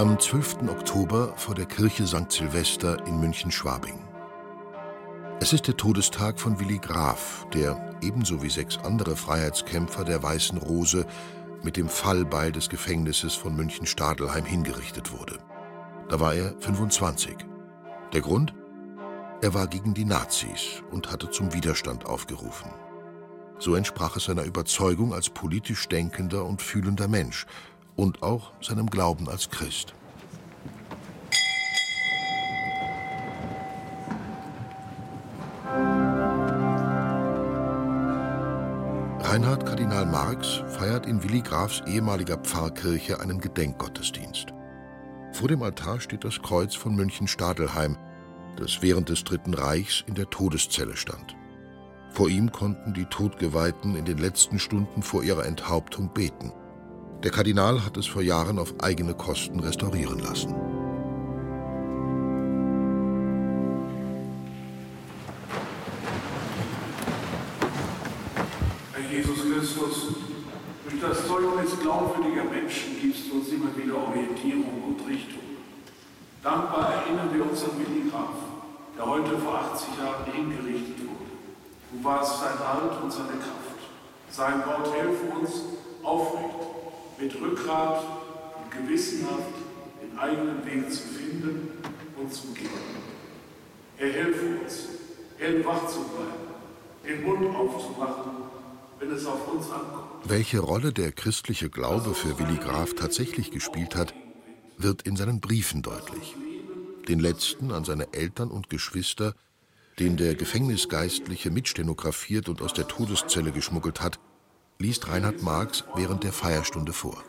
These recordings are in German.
Am 12. Oktober vor der Kirche St. Silvester in München-Schwabing. Es ist der Todestag von Willi Graf, der ebenso wie sechs andere Freiheitskämpfer der Weißen Rose mit dem Fallbeil des Gefängnisses von München-Stadelheim hingerichtet wurde. Da war er 25. Der Grund? Er war gegen die Nazis und hatte zum Widerstand aufgerufen. So entsprach es seiner Überzeugung als politisch denkender und fühlender Mensch und auch seinem Glauben als Christ. Reinhard Kardinal Marx feiert in Willi Grafs ehemaliger Pfarrkirche einen Gedenkgottesdienst. Vor dem Altar steht das Kreuz von München-Stadelheim, das während des Dritten Reichs in der Todeszelle stand. Vor ihm konnten die Todgeweihten in den letzten Stunden vor ihrer Enthauptung beten. Der Kardinal hat es vor Jahren auf eigene Kosten restaurieren lassen. Herr Jesus Christus, durch das Zeugnis glaubwürdiger Menschen gibst du uns immer wieder Orientierung und Richtung. Dankbar erinnern wir uns an Willi Graf, der heute vor 80 Jahren hingerichtet wurde. Du warst sein Halt und seine Kraft. Sein Wort helfe uns aufrecht, mit Rückgrat und gewissenhaft den eigenen Weg zu finden und zu gehen. Er helfe uns, hellwach zu bleiben, den Mund aufzumachen, wenn es auf uns ankommt. Welche Rolle der christliche Glaube für Willi Graf tatsächlich gespielt hat, wird in seinen Briefen deutlich. Den letzten an seine Eltern und Geschwister den der Gefängnisgeistliche mitstenografiert und aus der Todeszelle geschmuggelt hat, liest Reinhard Marx während der Feierstunde vor.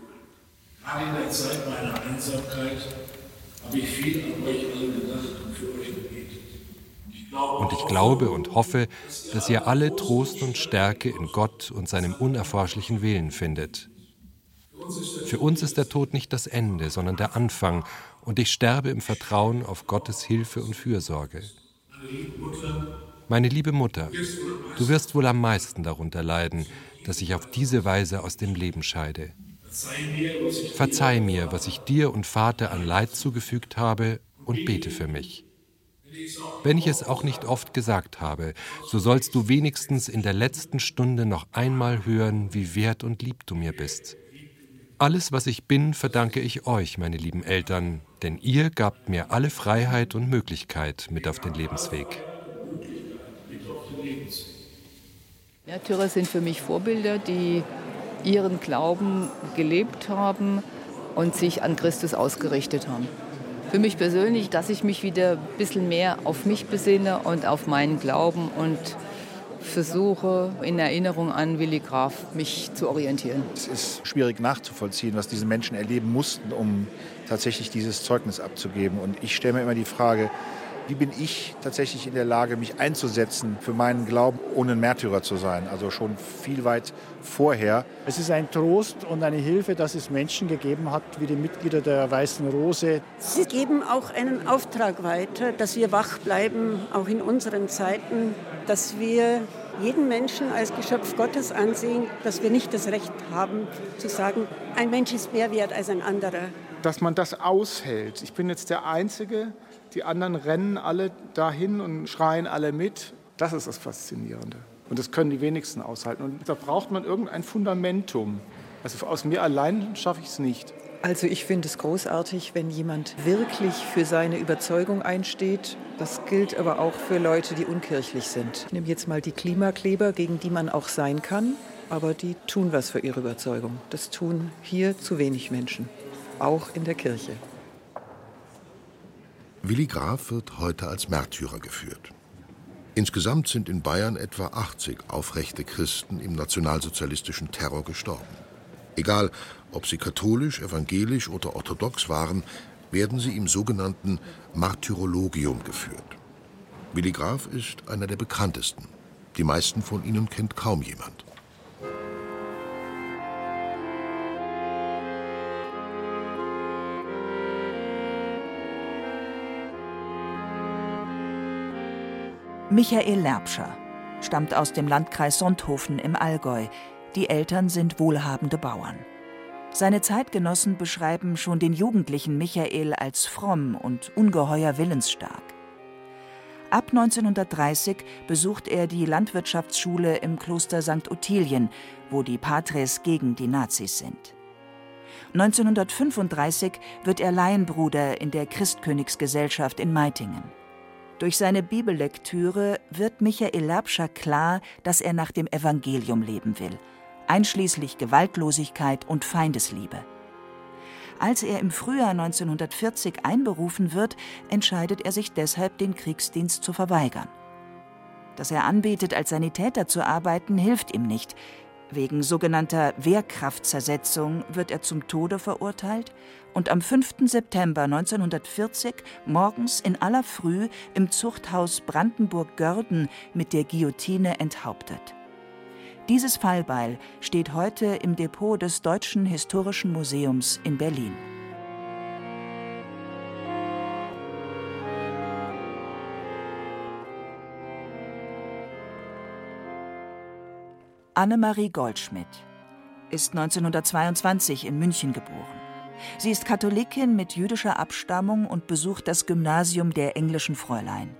In der Zeit meiner Einsamkeit habe ich viel an euch alle gedacht und für euch gebetet. Und ich glaube und hoffe, dass ihr alle Trost und Stärke in Gott und seinem unerforschlichen Willen findet. Für uns ist der Tod nicht das Ende, sondern der Anfang, und ich sterbe im Vertrauen auf Gottes Hilfe und Fürsorge. Meine liebe Mutter, du wirst wohl am meisten darunter leiden, dass ich auf diese Weise aus dem Leben scheide. Verzeih mir, was ich dir und Vater an Leid zugefügt habe, und bete für mich. Wenn ich es auch nicht oft gesagt habe, so sollst du wenigstens in der letzten Stunde noch einmal hören, wie wert und lieb du mir bist. Alles, was ich bin, verdanke ich euch, meine lieben Eltern, denn ihr gabt mir alle Freiheit und Möglichkeit mit auf den Lebensweg. Märtyrer sind für mich Vorbilder, die ihren Glauben gelebt haben und sich an Christus ausgerichtet haben. Für mich persönlich, dass ich mich wieder ein bisschen mehr auf mich besinne und auf meinen Glauben und versuche in Erinnerung an Willi Graf mich zu orientieren. Es ist schwierig nachzuvollziehen, was diese Menschen erleben mussten, um tatsächlich dieses Zeugnis abzugeben. Und ich stelle mir immer die Frage, wie bin ich tatsächlich in der Lage, mich einzusetzen für meinen Glauben, ohne ein Märtyrer zu sein? Also schon viel weit vorher. Es ist ein Trost und eine Hilfe, dass es Menschen gegeben hat, wie die Mitglieder der Weißen Rose. Sie geben auch einen Auftrag weiter, dass wir wach bleiben, auch in unseren Zeiten, dass wir jeden Menschen als Geschöpf Gottes ansehen, dass wir nicht das Recht haben zu sagen, ein Mensch ist mehr wert als ein anderer. Dass man das aushält. Ich bin jetzt der Einzige, die anderen rennen alle dahin und schreien alle mit. Das ist das Faszinierende. Und das können die wenigsten aushalten. Und da braucht man irgendein Fundamentum. Also aus mir allein schaffe ich es nicht. Also ich finde es großartig, wenn jemand wirklich für seine Überzeugung einsteht. Das gilt aber auch für Leute, die unkirchlich sind. Ich nehme jetzt mal die Klimakleber, gegen die man auch sein kann, aber die tun was für ihre Überzeugung. Das tun hier zu wenig Menschen, auch in der Kirche. Willi Graf wird heute als Märtyrer geführt. Insgesamt sind in Bayern etwa 80 aufrechte Christen im nationalsozialistischen Terror gestorben. Egal, ob sie katholisch, evangelisch oder orthodox waren, werden sie im sogenannten Martyrologium geführt. Willi Graf ist einer der bekanntesten. Die meisten von ihnen kennt kaum jemand. Michael Lerbscher stammt aus dem Landkreis Sonthofen im Allgäu. Die Eltern sind wohlhabende Bauern. Seine Zeitgenossen beschreiben schon den jugendlichen Michael als fromm und ungeheuer willensstark. Ab 1930 besucht er die Landwirtschaftsschule im Kloster St. Ottilien, wo die Patres gegen die Nazis sind. 1935 wird er Laienbruder in der Christkönigsgesellschaft in Meitingen. Durch seine Bibellektüre wird Michael Labscher klar, dass er nach dem Evangelium leben will, einschließlich Gewaltlosigkeit und Feindesliebe. Als er im Frühjahr 1940 einberufen wird, entscheidet er sich deshalb, den Kriegsdienst zu verweigern. Dass er anbietet, als Sanitäter zu arbeiten, hilft ihm nicht. Wegen sogenannter Wehrkraftzersetzung wird er zum Tode verurteilt und am 5. September 1940 morgens in aller Früh im Zuchthaus Brandenburg-Görden mit der Guillotine enthauptet. Dieses Fallbeil steht heute im Depot des Deutschen Historischen Museums in Berlin. Annemarie Goldschmidt ist 1922 in München geboren. Sie ist Katholikin mit jüdischer Abstammung und besucht das Gymnasium der englischen Fräulein.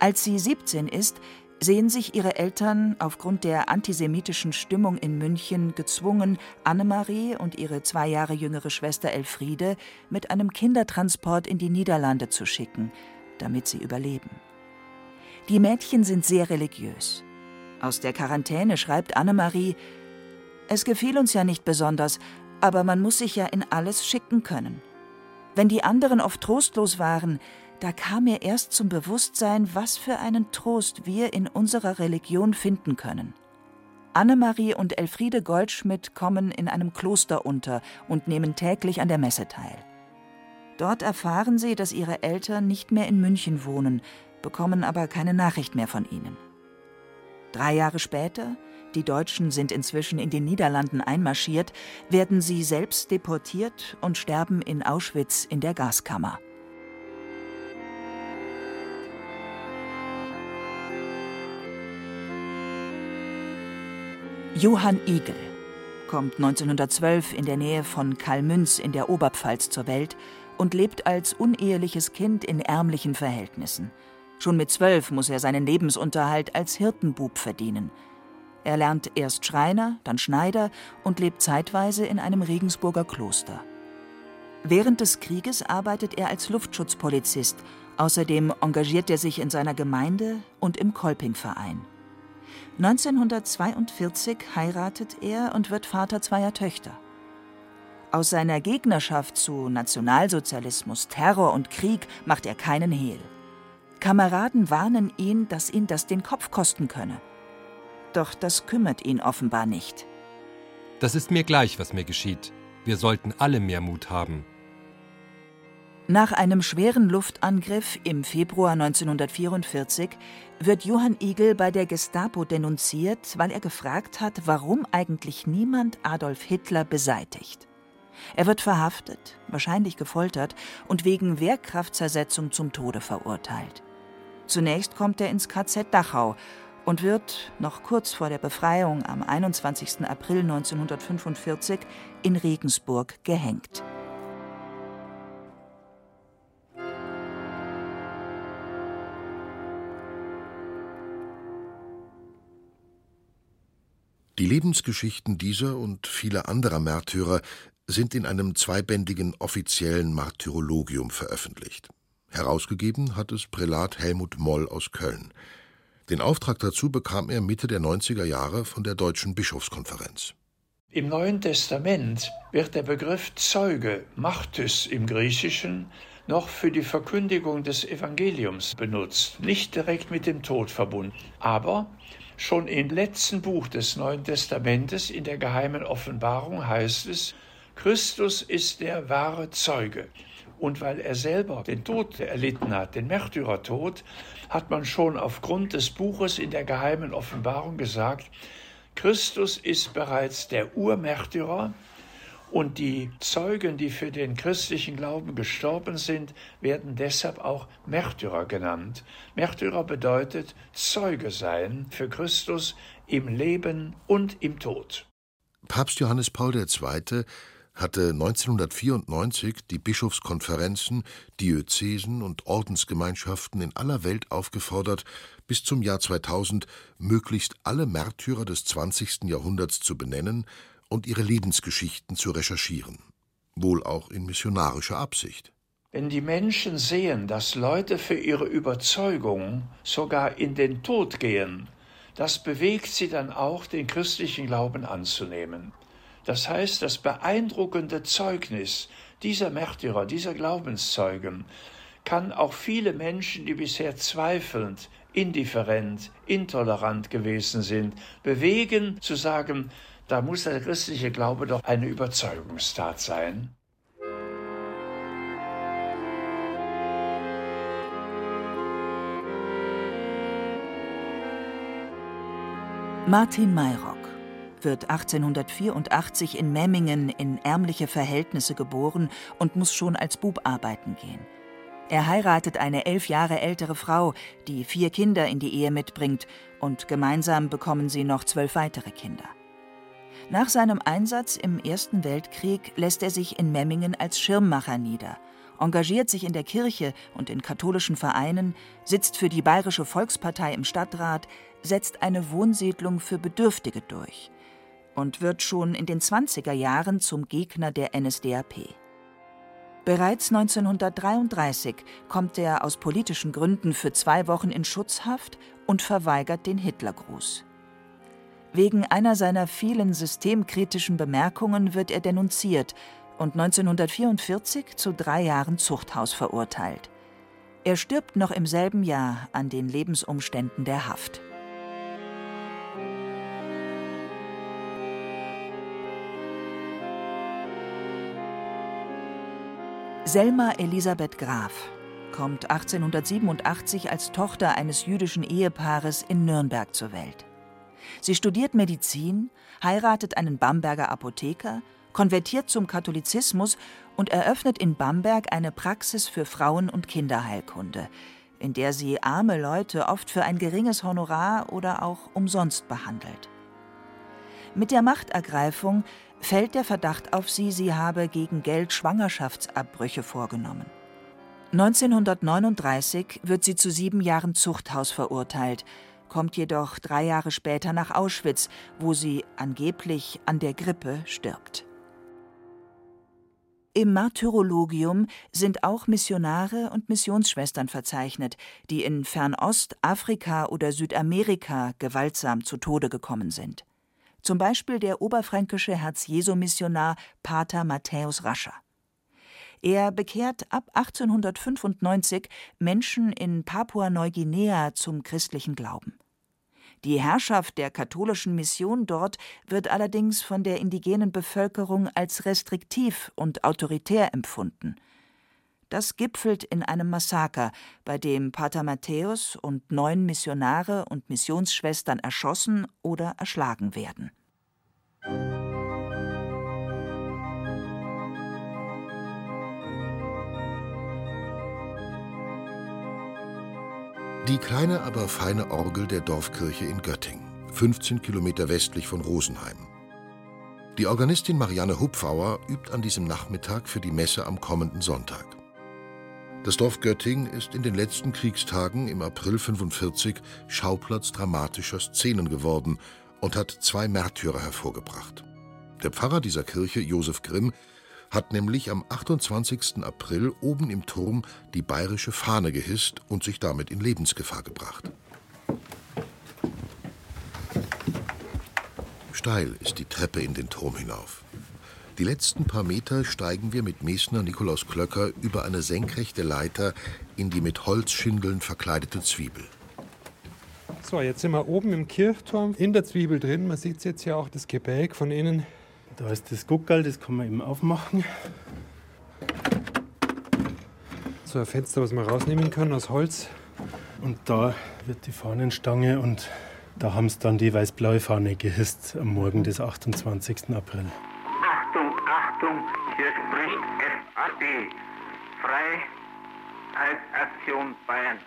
Als sie 17 ist, sehen sich ihre Eltern aufgrund der antisemitischen Stimmung in München gezwungen, Annemarie und ihre zwei Jahre jüngere Schwester Elfriede mit einem Kindertransport in die Niederlande zu schicken, damit sie überleben. Die Mädchen sind sehr religiös. Aus der Quarantäne schreibt Annemarie, es gefiel uns ja nicht besonders, aber man muss sich ja in alles schicken können. Wenn die anderen oft trostlos waren, da kam mir erst zum Bewusstsein, was für einen Trost wir in unserer Religion finden können. Annemarie und Elfriede Goldschmidt kommen in einem Kloster unter und nehmen täglich an der Messe teil. Dort erfahren sie, dass ihre Eltern nicht mehr in München wohnen, bekommen aber keine Nachricht mehr von ihnen. Drei Jahre später, die Deutschen sind inzwischen in den Niederlanden einmarschiert, werden sie selbst deportiert und sterben in Auschwitz in der Gaskammer. Johann Igel kommt 1912 in der Nähe von Kalmünz in der Oberpfalz zur Welt und lebt als uneheliches Kind in ärmlichen Verhältnissen. Schon mit zwölf muss er seinen Lebensunterhalt als Hirtenbub verdienen. Er lernt erst Schreiner, dann Schneider und lebt zeitweise in einem Regensburger Kloster. Während des Krieges arbeitet er als Luftschutzpolizist. Außerdem engagiert er sich in seiner Gemeinde und im Kolpingverein. 1942 heiratet er und wird Vater zweier Töchter. Aus seiner Gegnerschaft zu Nationalsozialismus, Terror und Krieg macht er keinen Hehl. Kameraden warnen ihn, dass ihn das den Kopf kosten könne. Doch das kümmert ihn offenbar nicht. Das ist mir gleich, was mir geschieht. Wir sollten alle mehr Mut haben. Nach einem schweren Luftangriff im Februar 1944 wird Johann Igel bei der Gestapo denunziert, weil er gefragt hat, warum eigentlich niemand Adolf Hitler beseitigt. Er wird verhaftet, wahrscheinlich gefoltert und wegen Wehrkraftzersetzung zum Tode verurteilt. Zunächst kommt er ins KZ Dachau und wird, noch kurz vor der Befreiung am 21. April 1945, in Regensburg gehängt. Die Lebensgeschichten dieser und vieler anderer Märtyrer sind in einem zweibändigen offiziellen Martyrologium veröffentlicht. Herausgegeben hat es Prälat Helmut Moll aus Köln. Den Auftrag dazu bekam er Mitte der 90er Jahre von der Deutschen Bischofskonferenz. Im Neuen Testament wird der Begriff Zeuge, Martys im Griechischen, noch für die Verkündigung des Evangeliums benutzt, nicht direkt mit dem Tod verbunden. Aber schon im letzten Buch des Neuen Testamentes in der geheimen Offenbarung heißt es, Christus ist der wahre Zeuge. Und weil er selber den Tod erlitten hat, den Märtyrertod, hat man schon aufgrund des Buches in der geheimen Offenbarung gesagt, Christus ist bereits der Urmärtyrer und die Zeugen, die für den christlichen Glauben gestorben sind, werden deshalb auch Märtyrer genannt. Märtyrer bedeutet Zeuge sein für Christus im Leben und im Tod. Papst Johannes Paul II. Hatte 1994 die Bischofskonferenzen, Diözesen und Ordensgemeinschaften in aller Welt aufgefordert, bis zum Jahr 2000 möglichst alle Märtyrer des 20. Jahrhunderts zu benennen und ihre Lebensgeschichten zu recherchieren, wohl auch in missionarischer Absicht. Wenn die Menschen sehen, dass Leute für ihre Überzeugung sogar in den Tod gehen, das bewegt sie dann auch, den christlichen Glauben anzunehmen. Das heißt, das beeindruckende Zeugnis dieser Märtyrer, dieser Glaubenszeugen, kann auch viele Menschen, die bisher zweifelnd, indifferent, intolerant gewesen sind, bewegen zu sagen, da muss der christliche Glaube doch eine Überzeugungstat sein. Martin Mayrock wird 1884 in Memmingen in ärmliche Verhältnisse geboren und muss schon als Bub arbeiten gehen. Er heiratet eine elf Jahre ältere Frau, die vier Kinder in die Ehe mitbringt, und gemeinsam bekommen sie noch zwölf weitere Kinder. Nach seinem Einsatz im Ersten Weltkrieg lässt er sich in Memmingen als Schirmmacher nieder, engagiert sich in der Kirche und in katholischen Vereinen, sitzt für die Bayerische Volkspartei im Stadtrat, setzt eine Wohnsiedlung für Bedürftige durch und wird schon in den 20er Jahren zum Gegner der NSDAP. Bereits 1933 kommt er aus politischen Gründen für zwei Wochen in Schutzhaft und verweigert den Hitlergruß. Wegen einer seiner vielen systemkritischen Bemerkungen wird er denunziert und 1944 zu drei Jahren Zuchthaus verurteilt. Er stirbt noch im selben Jahr an den Lebensumständen der Haft. Selma Elisabeth Graf kommt 1887 als Tochter eines jüdischen Ehepaares in Nürnberg zur Welt. Sie studiert Medizin, heiratet einen Bamberger Apotheker, konvertiert zum Katholizismus und eröffnet in Bamberg eine Praxis für Frauen- und Kinderheilkunde, in der sie arme Leute oft für ein geringes Honorar oder auch umsonst behandelt. Mit der Machtergreifung fällt der Verdacht auf sie, sie habe gegen Geld Schwangerschaftsabbrüche vorgenommen. 1939 wird sie zu sieben Jahren Zuchthaus verurteilt, kommt jedoch drei Jahre später nach Auschwitz, wo sie angeblich an der Grippe stirbt. Im Martyrologium sind auch Missionare und Missionsschwestern verzeichnet, die in Fernost, Afrika oder Südamerika gewaltsam zu Tode gekommen sind zum Beispiel der oberfränkische Herz-Jesu-Missionar Pater Matthäus Rascher. Er bekehrt ab 1895 Menschen in Papua-Neuguinea zum christlichen Glauben. Die Herrschaft der katholischen Mission dort wird allerdings von der indigenen Bevölkerung als restriktiv und autoritär empfunden. Das gipfelt in einem Massaker, bei dem Pater Matthäus und neun Missionare und Missionsschwestern erschossen oder erschlagen werden. Die kleine, aber feine Orgel der Dorfkirche in Göttingen, 15 Kilometer westlich von Rosenheim. Die Organistin Marianne Hupfauer übt an diesem Nachmittag für die Messe am kommenden Sonntag. Das Dorf Göttingen ist in den letzten Kriegstagen im April 45 Schauplatz dramatischer Szenen geworden und hat zwei Märtyrer hervorgebracht. Der Pfarrer dieser Kirche, Josef Grimm, hat nämlich am 28. April oben im Turm die bayerische Fahne gehisst und sich damit in Lebensgefahr gebracht. Steil ist die Treppe in den Turm hinauf. Die letzten paar Meter steigen wir mit Mesner Nikolaus Klöcker über eine senkrechte Leiter in die mit Holzschindeln verkleidete Zwiebel. So, jetzt sind wir oben im Kirchturm in der Zwiebel drin. Man sieht jetzt ja auch das Gebälk von innen. Da ist das Guckerl, das kann man eben aufmachen. So ein Fenster, was man rausnehmen kann aus Holz. Und da wird die Fahnenstange und da haben sie dann die weiß-blaue Fahne gehisst am Morgen des 28. April. Achtung, hier spricht FAD, Freiheitsaktion Bayern.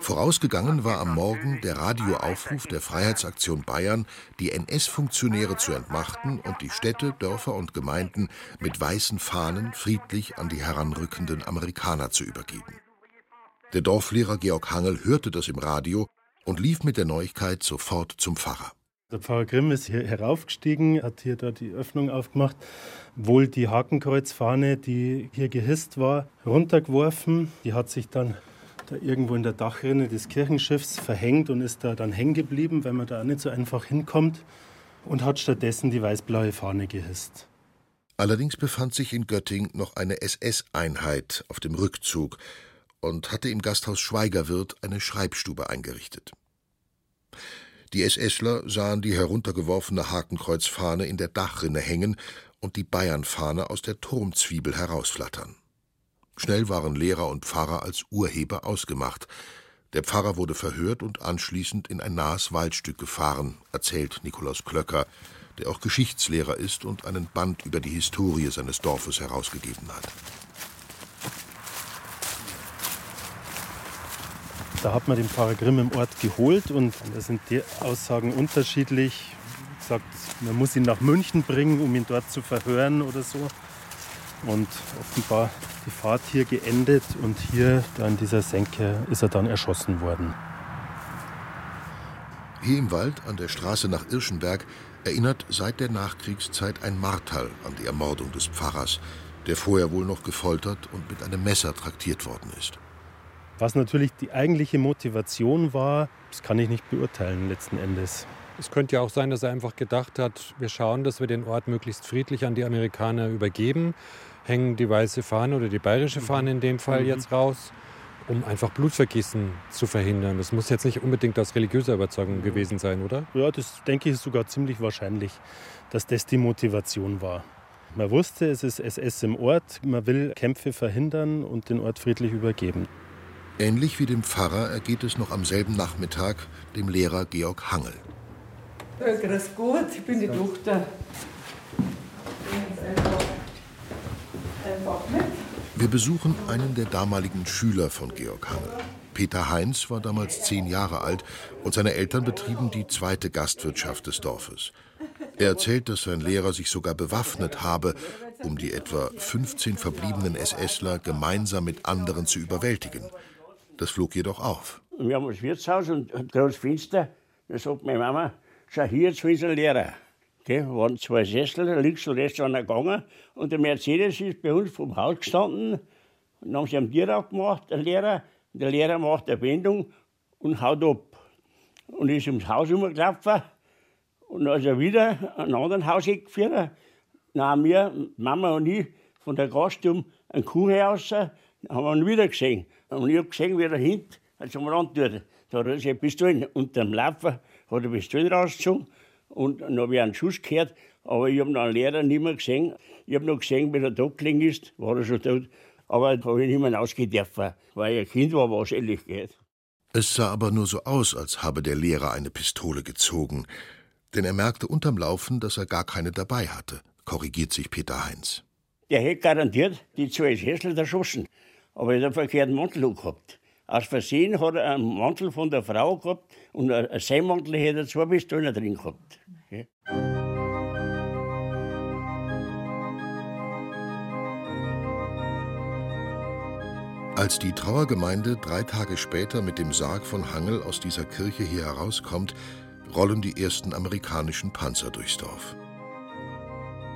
Vorausgegangen war am Morgen der Radioaufruf der Freiheitsaktion Bayern, die NS-Funktionäre zu entmachten und die Städte, Dörfer und Gemeinden mit weißen Fahnen friedlich an die heranrückenden Amerikaner zu übergeben. Der Dorflehrer Georg Hangel hörte das im Radio und lief mit der Neuigkeit sofort zum Pfarrer. Der Pfarrer Grimm ist hier heraufgestiegen, hat hier da die Öffnung aufgemacht, wohl die Hakenkreuzfahne, die hier gehisst war, runtergeworfen. Die hat sich dann da irgendwo in der Dachrinne des Kirchenschiffs verhängt und ist da dann hängen geblieben, weil man da auch nicht so einfach hinkommt und hat stattdessen die weiß-blaue Fahne gehisst. Allerdings befand sich in Göttingen noch eine SS-Einheit auf dem Rückzug und hatte im Gasthaus Schweigerwirt eine Schreibstube eingerichtet. Die SSler sahen die heruntergeworfene Hakenkreuzfahne in der Dachrinne hängen und die Bayernfahne aus der Turmzwiebel herausflattern. Schnell waren Lehrer und Pfarrer als Urheber ausgemacht. Der Pfarrer wurde verhört und anschließend in ein nahes Waldstück gefahren, erzählt Nikolaus Klöcker, der auch Geschichtslehrer ist und einen Band über die Historie seines Dorfes herausgegeben hat. Da hat man den Pfarrer Grimm im Ort geholt und da sind die Aussagen unterschiedlich. Sagt, man muss ihn nach München bringen, um ihn dort zu verhören oder so. Und offenbar die Fahrt hier geendet und hier da in dieser Senke ist er dann erschossen worden. Hier im Wald an der Straße nach Irschenberg erinnert seit der Nachkriegszeit ein Martal an die Ermordung des Pfarrers, der vorher wohl noch gefoltert und mit einem Messer traktiert worden ist. Was natürlich die eigentliche Motivation war, das kann ich nicht beurteilen letzten Endes. Es könnte ja auch sein, dass er einfach gedacht hat, wir schauen, dass wir den Ort möglichst friedlich an die Amerikaner übergeben, hängen die weiße Fahne oder die bayerische mhm. Fahne in dem Fall mhm. jetzt raus, um einfach Blutvergießen zu verhindern. Das muss jetzt nicht unbedingt aus religiöser Überzeugung gewesen sein, oder? Ja, das denke ich ist sogar ziemlich wahrscheinlich, dass das die Motivation war. Man wusste, es ist SS im Ort, man will Kämpfe verhindern und den Ort friedlich übergeben. Ähnlich wie dem Pfarrer ergeht es noch am selben Nachmittag dem Lehrer Georg Hangel. Ja, grüß Gott, ich bin die Tochter. Wir besuchen einen der damaligen Schüler von Georg Hangel. Peter Heinz war damals zehn Jahre alt und seine Eltern betrieben die zweite Gastwirtschaft des Dorfes. Er erzählt, dass sein Lehrer sich sogar bewaffnet habe, um die etwa 15 verbliebenen SSler gemeinsam mit anderen zu überwältigen. Das flog jedoch auf. Wir haben das Wirtshaus und, und das Fenster. Da sagt meine Mama, schau hier, jetzt ist ein Lehrer. Okay, waren zwei Sessel, links und rechts einer gegangen. Und der Mercedes ist bei uns vom Haus gestanden. Dann haben sie einen Bier aufgemacht, der Lehrer. Und der Lehrer macht eine Wendung und haut ab. Und ist ums Haus umgelaufen. Und als er wieder einen anderen Haus geführt nahm wir, Mama und ich, von der Gastum ein Kuh raus, haben wir ihn wieder gesehen. Und ich habe gesehen, wie er hinten zum Rand tut. Da hat er seine Pistole unter dem Laufen, hat er Pistole rausgezogen und dann habe ich einen Schuss gehört, aber ich habe den Lehrer nicht mehr gesehen. Ich habe noch gesehen, wie er da gelegen ist, war er schon tot. Aber da habe ich nicht mehr rausgehen dürfen, weil ich ein Kind war, was ehrlich geht. Es sah aber nur so aus, als habe der Lehrer eine Pistole gezogen. Denn er merkte unterm Laufen, dass er gar keine dabei hatte, korrigiert sich Peter Heinz. Der hätte garantiert die zwei Sessel erschossen aber er hat einen verkehrten Mantel gehabt. Aus Versehen hat er einen Mantel von der Frau gehabt und ein Seimantel hätte er zwei Pistolen drin gehabt. Als die Trauergemeinde drei Tage später mit dem Sarg von Hangel aus dieser Kirche hier herauskommt, rollen die ersten amerikanischen Panzer durchs Dorf.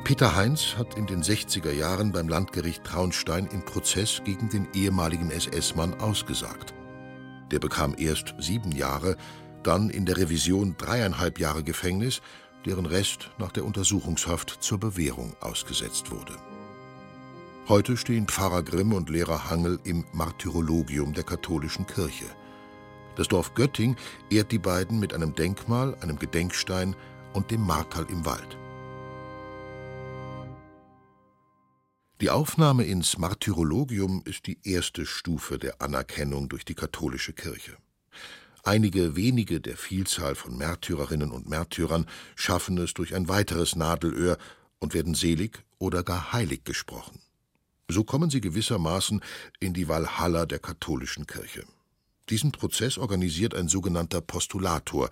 Peter Heinz hat in den 60er Jahren beim Landgericht Traunstein im Prozess gegen den ehemaligen SS-Mann ausgesagt. Der bekam erst sieben Jahre, dann in der Revision dreieinhalb Jahre Gefängnis, deren Rest nach der Untersuchungshaft zur Bewährung ausgesetzt wurde. Heute stehen Pfarrer Grimm und Lehrer Hangel im Martyrologium der katholischen Kirche. Das Dorf Götting ehrt die beiden mit einem Denkmal, einem Gedenkstein und dem Martal im Wald. Die Aufnahme ins Martyrologium ist die erste Stufe der Anerkennung durch die katholische Kirche. Einige wenige der Vielzahl von Märtyrerinnen und Märtyrern schaffen es durch ein weiteres Nadelöhr und werden selig oder gar heilig gesprochen. So kommen sie gewissermaßen in die Walhalla der katholischen Kirche. Diesen Prozess organisiert ein sogenannter Postulator.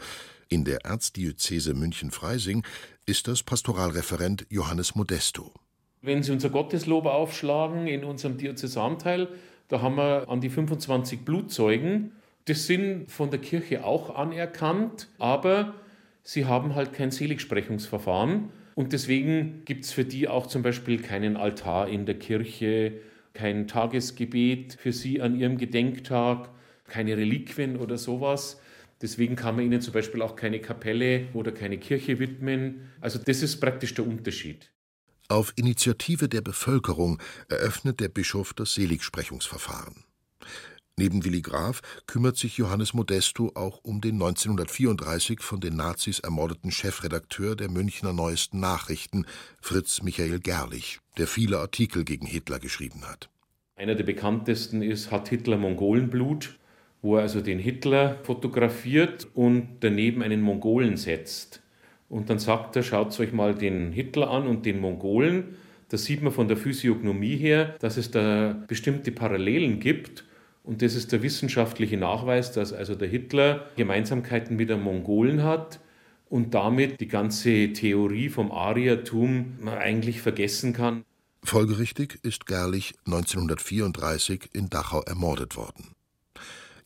In der Erzdiözese München-Freising ist das Pastoralreferent Johannes Modesto. Wenn Sie unser Gotteslob aufschlagen in unserem Diözesanteil, da haben wir an die 25 Blutzeugen. Das sind von der Kirche auch anerkannt, aber sie haben halt kein Seligsprechungsverfahren. Und deswegen gibt es für die auch zum Beispiel keinen Altar in der Kirche, kein Tagesgebet für sie an ihrem Gedenktag, keine Reliquien oder sowas. Deswegen kann man ihnen zum Beispiel auch keine Kapelle oder keine Kirche widmen. Also das ist praktisch der Unterschied. Auf Initiative der Bevölkerung eröffnet der Bischof das Seligsprechungsverfahren. Neben Willi Graf kümmert sich Johannes Modesto auch um den 1934 von den Nazis ermordeten Chefredakteur der Münchner Neuesten Nachrichten, Fritz Michael Gerlich, der viele Artikel gegen Hitler geschrieben hat. Einer der bekanntesten ist Hat Hitler Mongolenblut, wo er also den Hitler fotografiert und daneben einen Mongolen setzt. Und dann sagt er, schaut euch mal den Hitler an und den Mongolen. Da sieht man von der Physiognomie her, dass es da bestimmte Parallelen gibt. Und das ist der wissenschaftliche Nachweis, dass also der Hitler Gemeinsamkeiten mit den Mongolen hat und damit die ganze Theorie vom Ariertum eigentlich vergessen kann. Folgerichtig ist Gerlich 1934 in Dachau ermordet worden.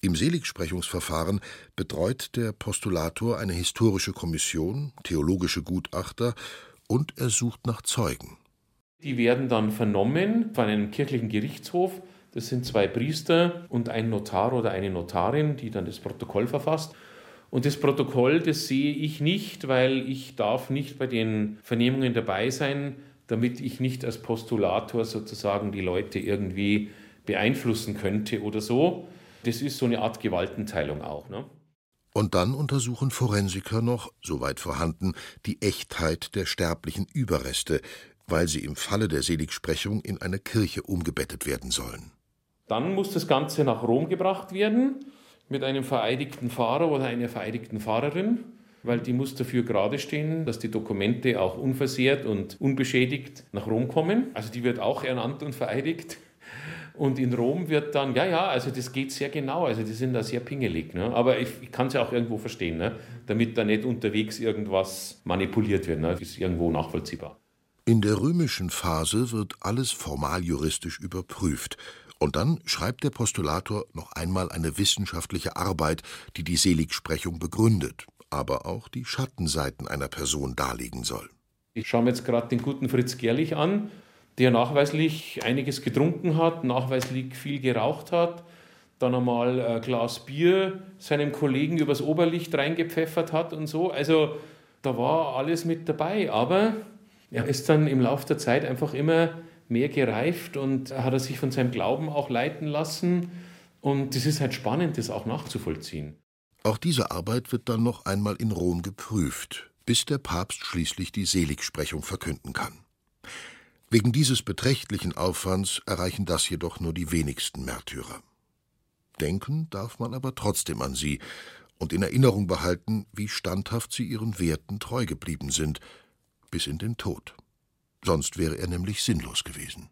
Im Seligsprechungsverfahren betreut der Postulator eine historische Kommission, theologische Gutachter und er sucht nach Zeugen. Die werden dann vernommen von einem kirchlichen Gerichtshof das sind zwei Priester und ein Notar oder eine Notarin, die dann das Protokoll verfasst. Und das Protokoll, das sehe ich nicht, weil ich darf nicht bei den Vernehmungen dabei sein, damit ich nicht als Postulator sozusagen die Leute irgendwie beeinflussen könnte oder so. Das ist so eine Art Gewaltenteilung auch. Ne? Und dann untersuchen Forensiker noch, soweit vorhanden, die Echtheit der sterblichen Überreste, weil sie im Falle der Seligsprechung in eine Kirche umgebettet werden sollen. Dann muss das Ganze nach Rom gebracht werden mit einem vereidigten Fahrer oder einer vereidigten Fahrerin, weil die muss dafür gerade stehen, dass die Dokumente auch unversehrt und unbeschädigt nach Rom kommen. Also die wird auch ernannt und vereidigt. Und in Rom wird dann, ja, ja, also das geht sehr genau, also die sind da sehr pingelig. Ne? Aber ich, ich kann es ja auch irgendwo verstehen, ne? damit da nicht unterwegs irgendwas manipuliert wird. Ne? Das ist irgendwo nachvollziehbar. In der römischen Phase wird alles formal juristisch überprüft. Und dann schreibt der Postulator noch einmal eine wissenschaftliche Arbeit, die die Seligsprechung begründet, aber auch die Schattenseiten einer Person darlegen soll. Ich schaue mir jetzt gerade den guten Fritz Gerlich an, der nachweislich einiges getrunken hat, nachweislich viel geraucht hat, dann einmal ein Glas Bier seinem Kollegen übers Oberlicht reingepfeffert hat und so. Also da war alles mit dabei, aber er ist dann im Laufe der Zeit einfach immer mehr gereift und hat er sich von seinem Glauben auch leiten lassen. Und es ist halt spannend, das auch nachzuvollziehen. Auch diese Arbeit wird dann noch einmal in Rom geprüft, bis der Papst schließlich die Seligsprechung verkünden kann. Wegen dieses beträchtlichen Aufwands erreichen das jedoch nur die wenigsten Märtyrer. Denken darf man aber trotzdem an sie und in Erinnerung behalten, wie standhaft sie ihren Werten treu geblieben sind, bis in den Tod sonst wäre er nämlich sinnlos gewesen.